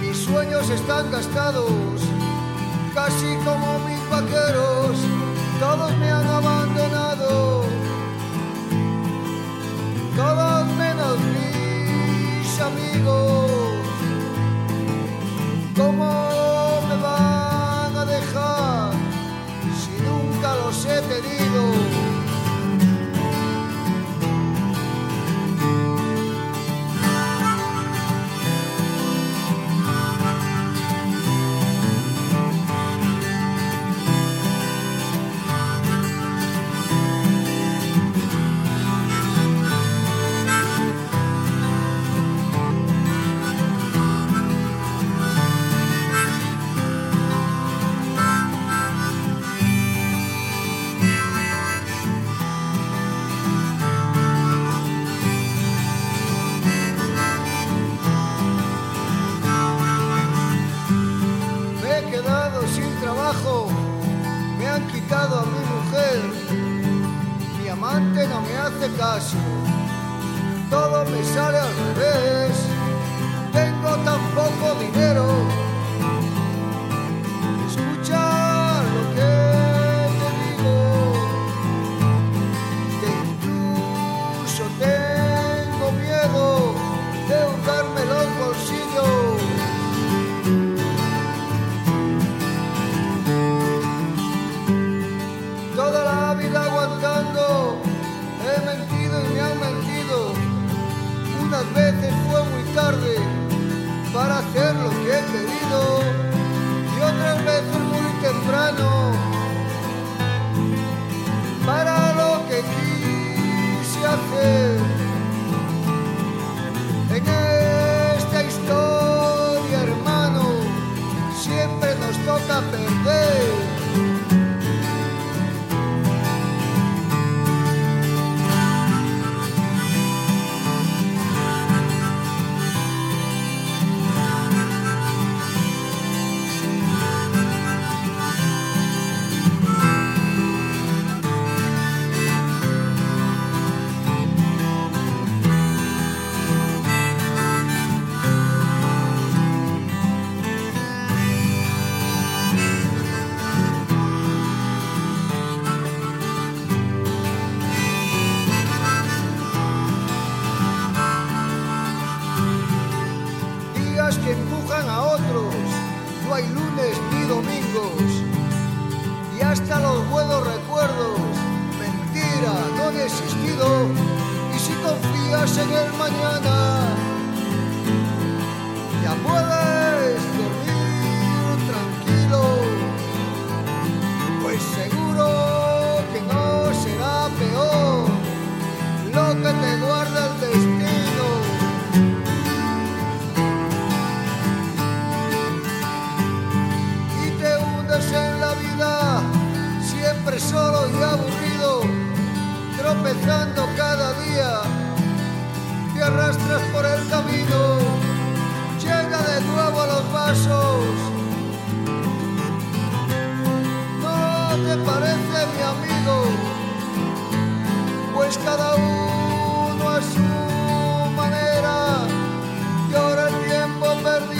mis sueños están gastados, casi como mis vaqueros, todos me han abandonado, todos menos mis amigos, ¿cómo me van a dejar si nunca los he tenido? hace caso, todo me sale al revés, tengo tan poco dinero. En esta historia, hermano, siempre nos toca perder. solo y aburrido, tropezando cada día, te arrastras por el camino, llega de nuevo a los vasos. ¿No te parece mi amigo? Pues cada uno a su manera llora el tiempo perdido.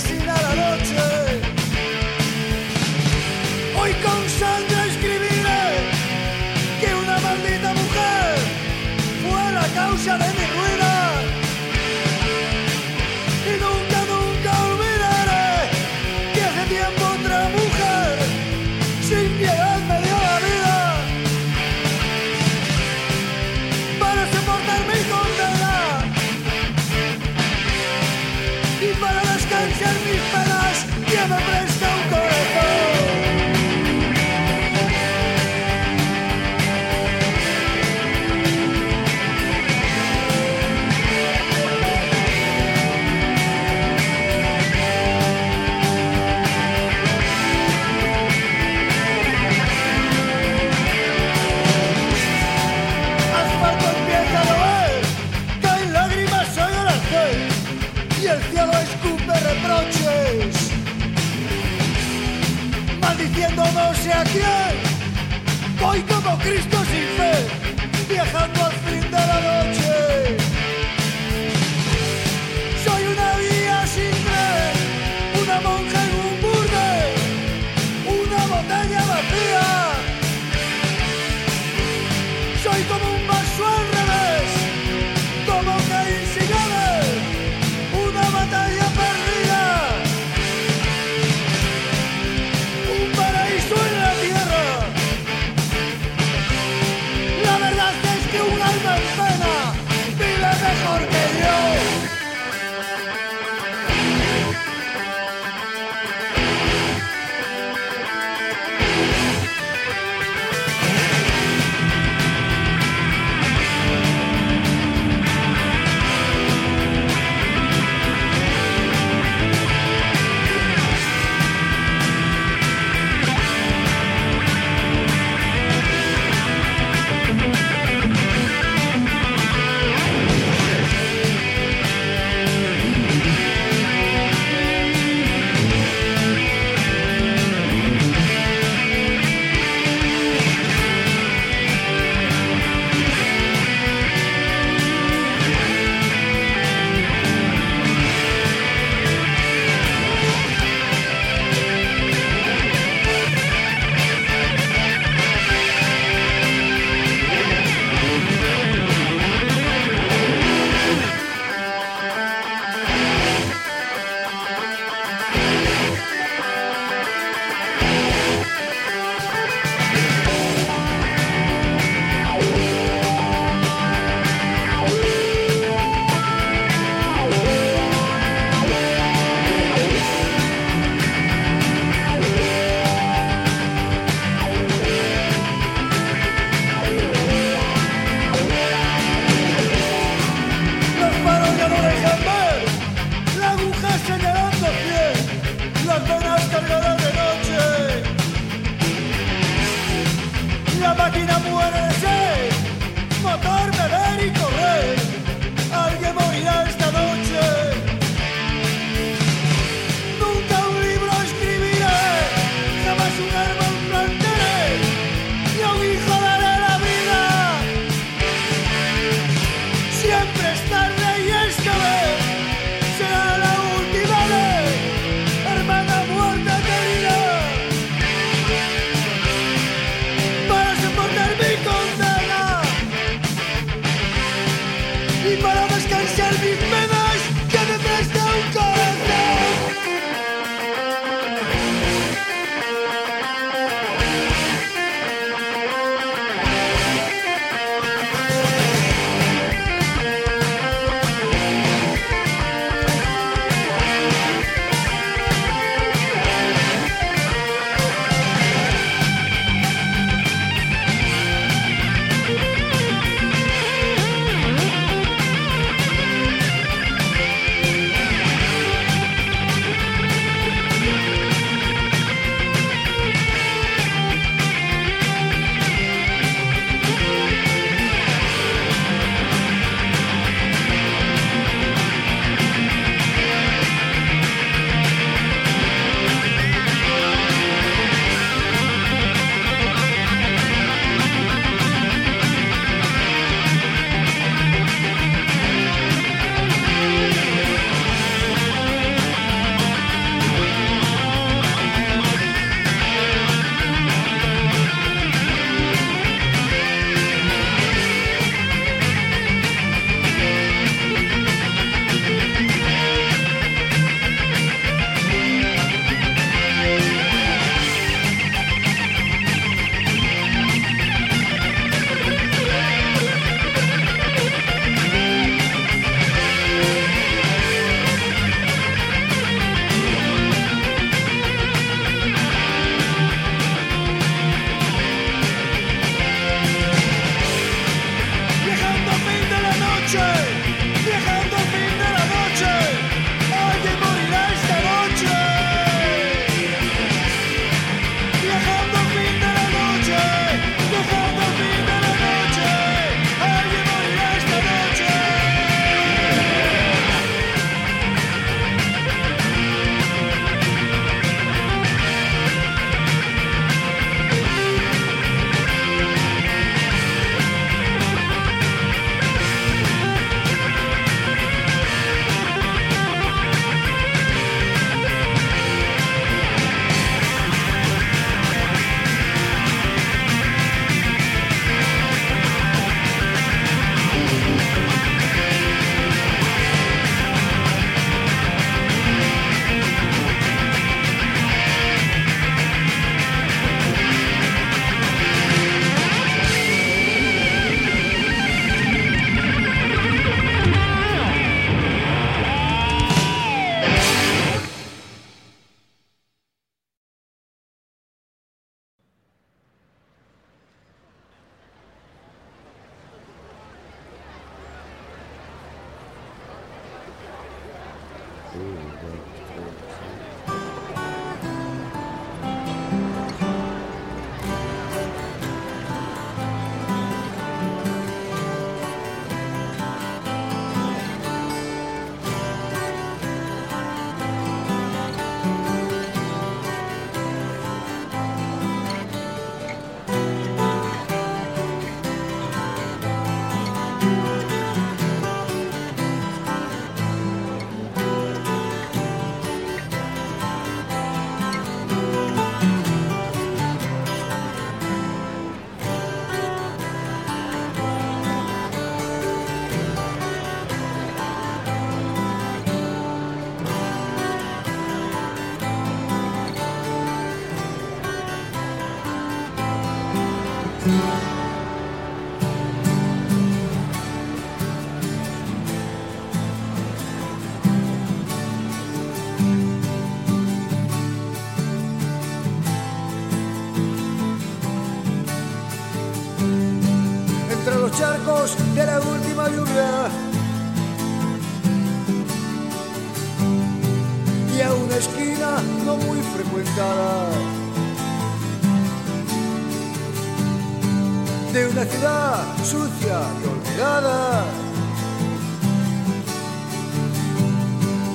see that. De la última lluvia. Y a una esquina no muy frecuentada de una ciudad sucia y olvidada.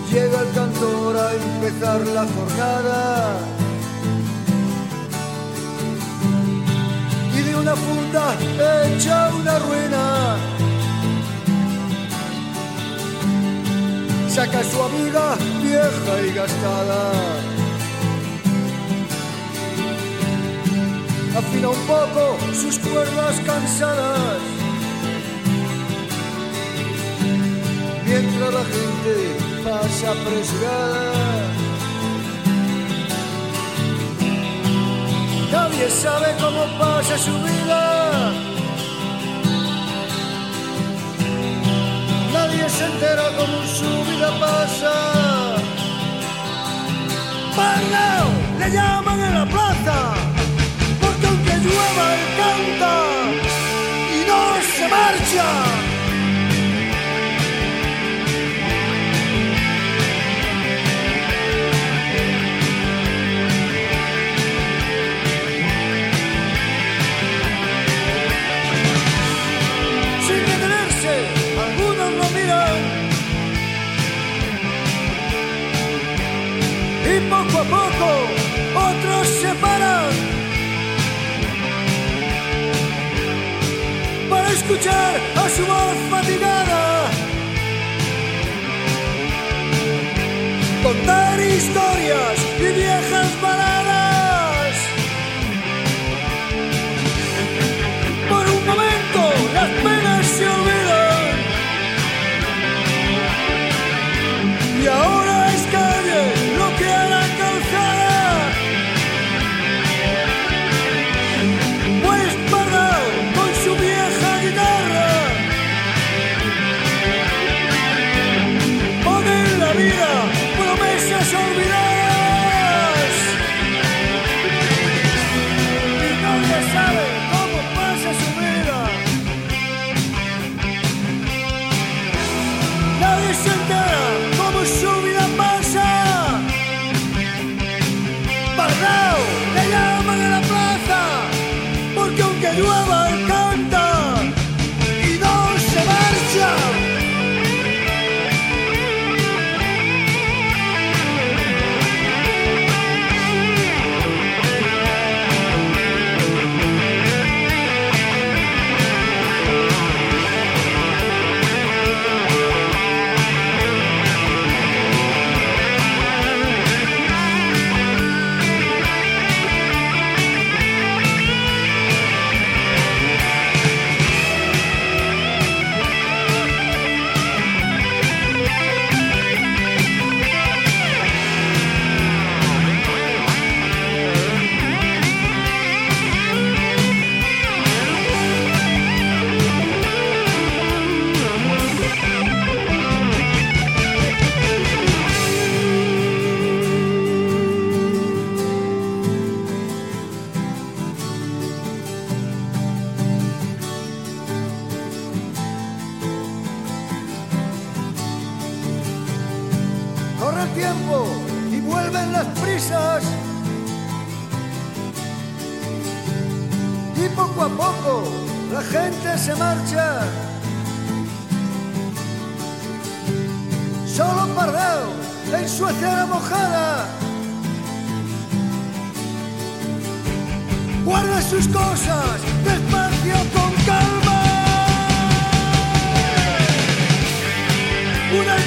Llega el cantor a empezar la jornada. Una funda hecha una ruina. Saca a su amiga vieja y gastada. afina un poco sus cuerdas cansadas. Mientras la gente pasa apresurada. Nadie sabe cómo pasa su vida. Nadie se entera cómo su vida pasa. ¡Parnao! Le llaman en la plaza porque aunque llueva él canta y no se marcha. Y poco a poco otros se paran. para escuchar a su voz fatigada. Contar historias Y poco a poco la gente se marcha. Solo Pardao en su acera mojada. Guarda sus cosas despacio con calma. Unas